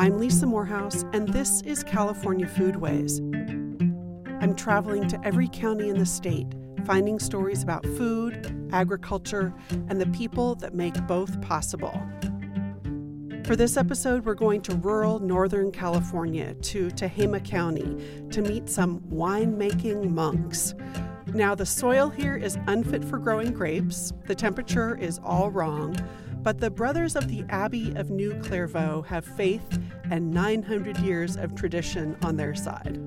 I'm Lisa Morehouse, and this is California Foodways. I'm traveling to every county in the state, finding stories about food, agriculture, and the people that make both possible. For this episode, we're going to rural Northern California to Tehama County to meet some winemaking monks. Now, the soil here is unfit for growing grapes, the temperature is all wrong, but the Brothers of the Abbey of New Clairvaux have faith and 900 years of tradition on their side.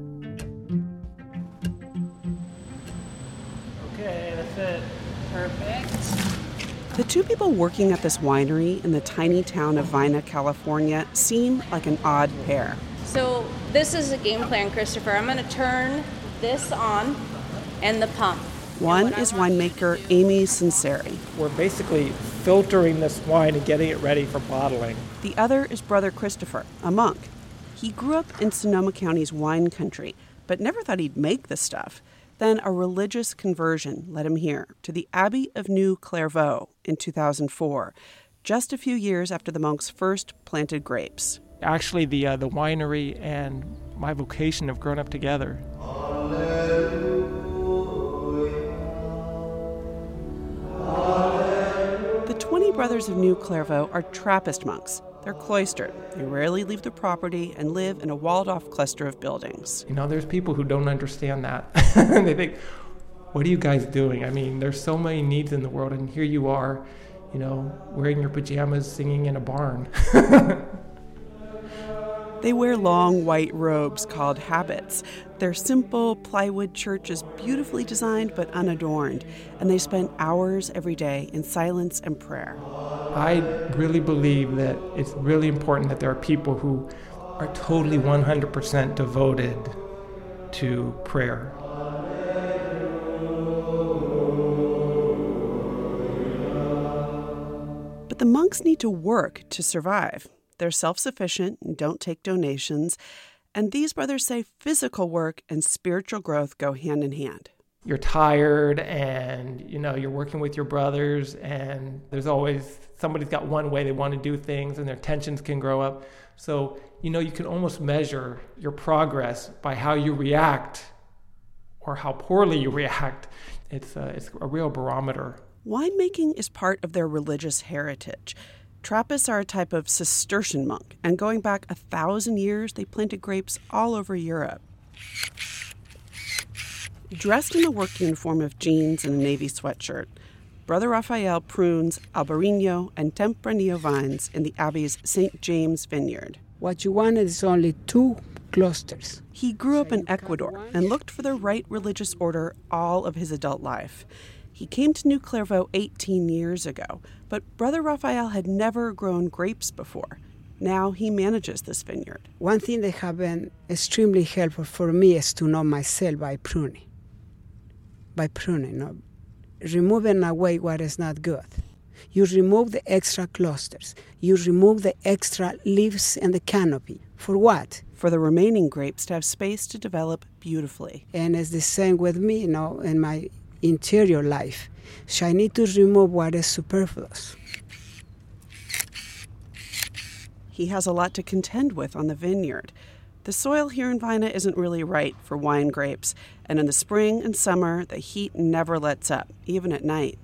Okay, that's it. Perfect. The two people working at this winery in the tiny town of Vina, California, seem like an odd pair. So, this is a game plan, Christopher. I'm going to turn this on and the pump. One is winemaker Amy Sunseri. We're basically filtering this wine and getting it ready for bottling. The other is Brother Christopher, a monk. He grew up in Sonoma County's wine country, but never thought he'd make the stuff. Then a religious conversion led him here to the Abbey of New Clairvaux in 2004, just a few years after the monks first planted grapes. Actually, the uh, the winery and my vocation have grown up together. The 20 brothers of New Clairvaux are Trappist monks. They're cloistered. They rarely leave the property and live in a walled off cluster of buildings. You know, there's people who don't understand that. they think, what are you guys doing? I mean, there's so many needs in the world, and here you are, you know, wearing your pajamas, singing in a barn. They wear long white robes called habits. Their simple plywood church is beautifully designed but unadorned, and they spend hours every day in silence and prayer. I really believe that it's really important that there are people who are totally 100% devoted to prayer. But the monks need to work to survive. They're self sufficient and don't take donations. And these brothers say physical work and spiritual growth go hand in hand. You're tired and you know you're working with your brothers and there's always somebody's got one way they want to do things and their tensions can grow up. So, you know, you can almost measure your progress by how you react or how poorly you react. It's a, it's a real barometer. Winemaking is part of their religious heritage. Trappists are a type of Cistercian monk, and going back a thousand years, they planted grapes all over Europe. Dressed in the work uniform of jeans and a navy sweatshirt, Brother Raphael prunes Albarino and Tempranillo vines in the Abbey's St. James vineyard. What you wanted is only two clusters. He grew up in Ecuador and looked for the right religious order all of his adult life. He came to New Clairvaux 18 years ago, but Brother Raphael had never grown grapes before. Now he manages this vineyard. One thing that has been extremely helpful for me is to know myself by pruning. By pruning, no? removing away what is not good. You remove the extra clusters. You remove the extra leaves and the canopy. For what? For the remaining grapes to have space to develop beautifully. And it's the same with me, you know, in my interior life. So I need to remove what is superfluous. He has a lot to contend with on the vineyard. The soil here in Vina isn't really right for wine grapes, and in the spring and summer, the heat never lets up, even at night.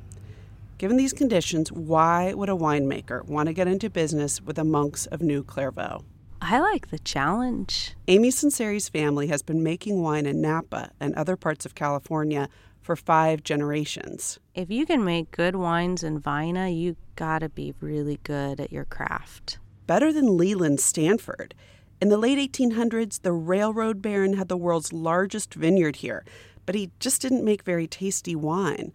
Given these conditions, why would a winemaker want to get into business with the monks of New Clairvaux? I like the challenge. Amy Sunseri's family has been making wine in Napa and other parts of California for five generations. If you can make good wines in Vina, you gotta be really good at your craft. Better than Leland Stanford. In the late 1800s, the railroad baron had the world's largest vineyard here, but he just didn't make very tasty wine.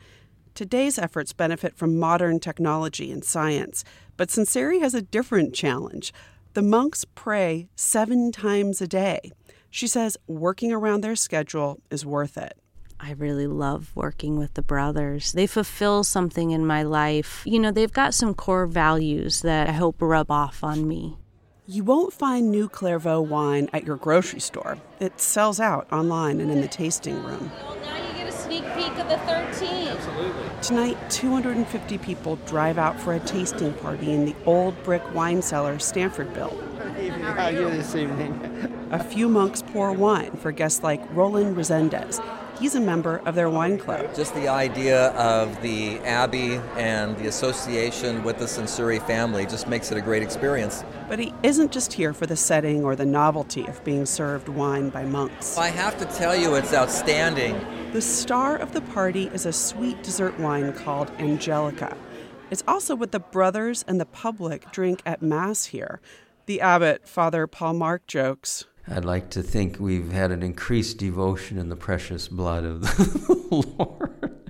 Today's efforts benefit from modern technology and science, but Sunseri has a different challenge. The monks pray seven times a day. She says working around their schedule is worth it. I really love working with the brothers. They fulfill something in my life. You know, they've got some core values that I hope rub off on me. You won't find New Clairvaux wine at your grocery store. It sells out online and in the tasting room. Well, now you get a sneak peek of the 13. Absolutely. Tonight, 250 people drive out for a tasting party in the old brick wine cellar Stanford built. How are you this evening? A few monks pour wine for guests like Roland Resendez. He's a member of their wine club. Just the idea of the abbey and the association with the Sunseri family just makes it a great experience. But he isn't just here for the setting or the novelty of being served wine by monks. I have to tell you, it's outstanding. The star of the party is a sweet dessert wine called Angelica. It's also what the brothers and the public drink at Mass here. The abbot, Father Paul Mark, jokes. I'd like to think we've had an increased devotion in the precious blood of the Lord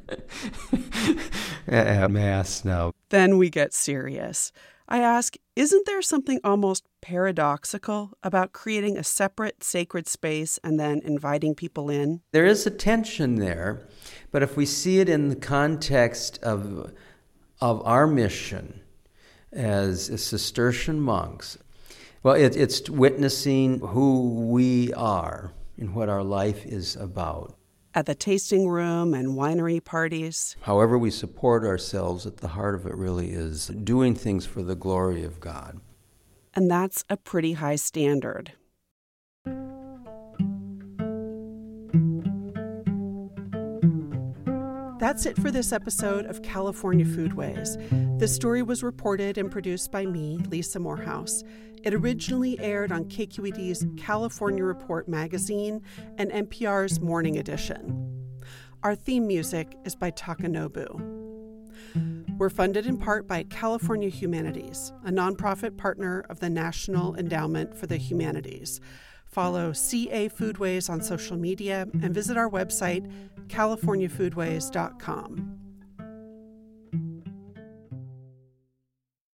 at Mass now. Then we get serious. I ask, isn't there something almost paradoxical about creating a separate sacred space and then inviting people in? There is a tension there, but if we see it in the context of, of our mission as Cistercian monks, well, it, it's witnessing who we are and what our life is about. At the tasting room and winery parties. However, we support ourselves, at the heart of it really is doing things for the glory of God. And that's a pretty high standard. That's it for this episode of California Foodways. The story was reported and produced by me, Lisa Morehouse. It originally aired on KQED's California Report magazine and NPR's Morning Edition. Our theme music is by Takanobu. We're funded in part by California Humanities, a nonprofit partner of the National Endowment for the Humanities. Follow CA Foodways on social media and visit our website, californiafoodways.com.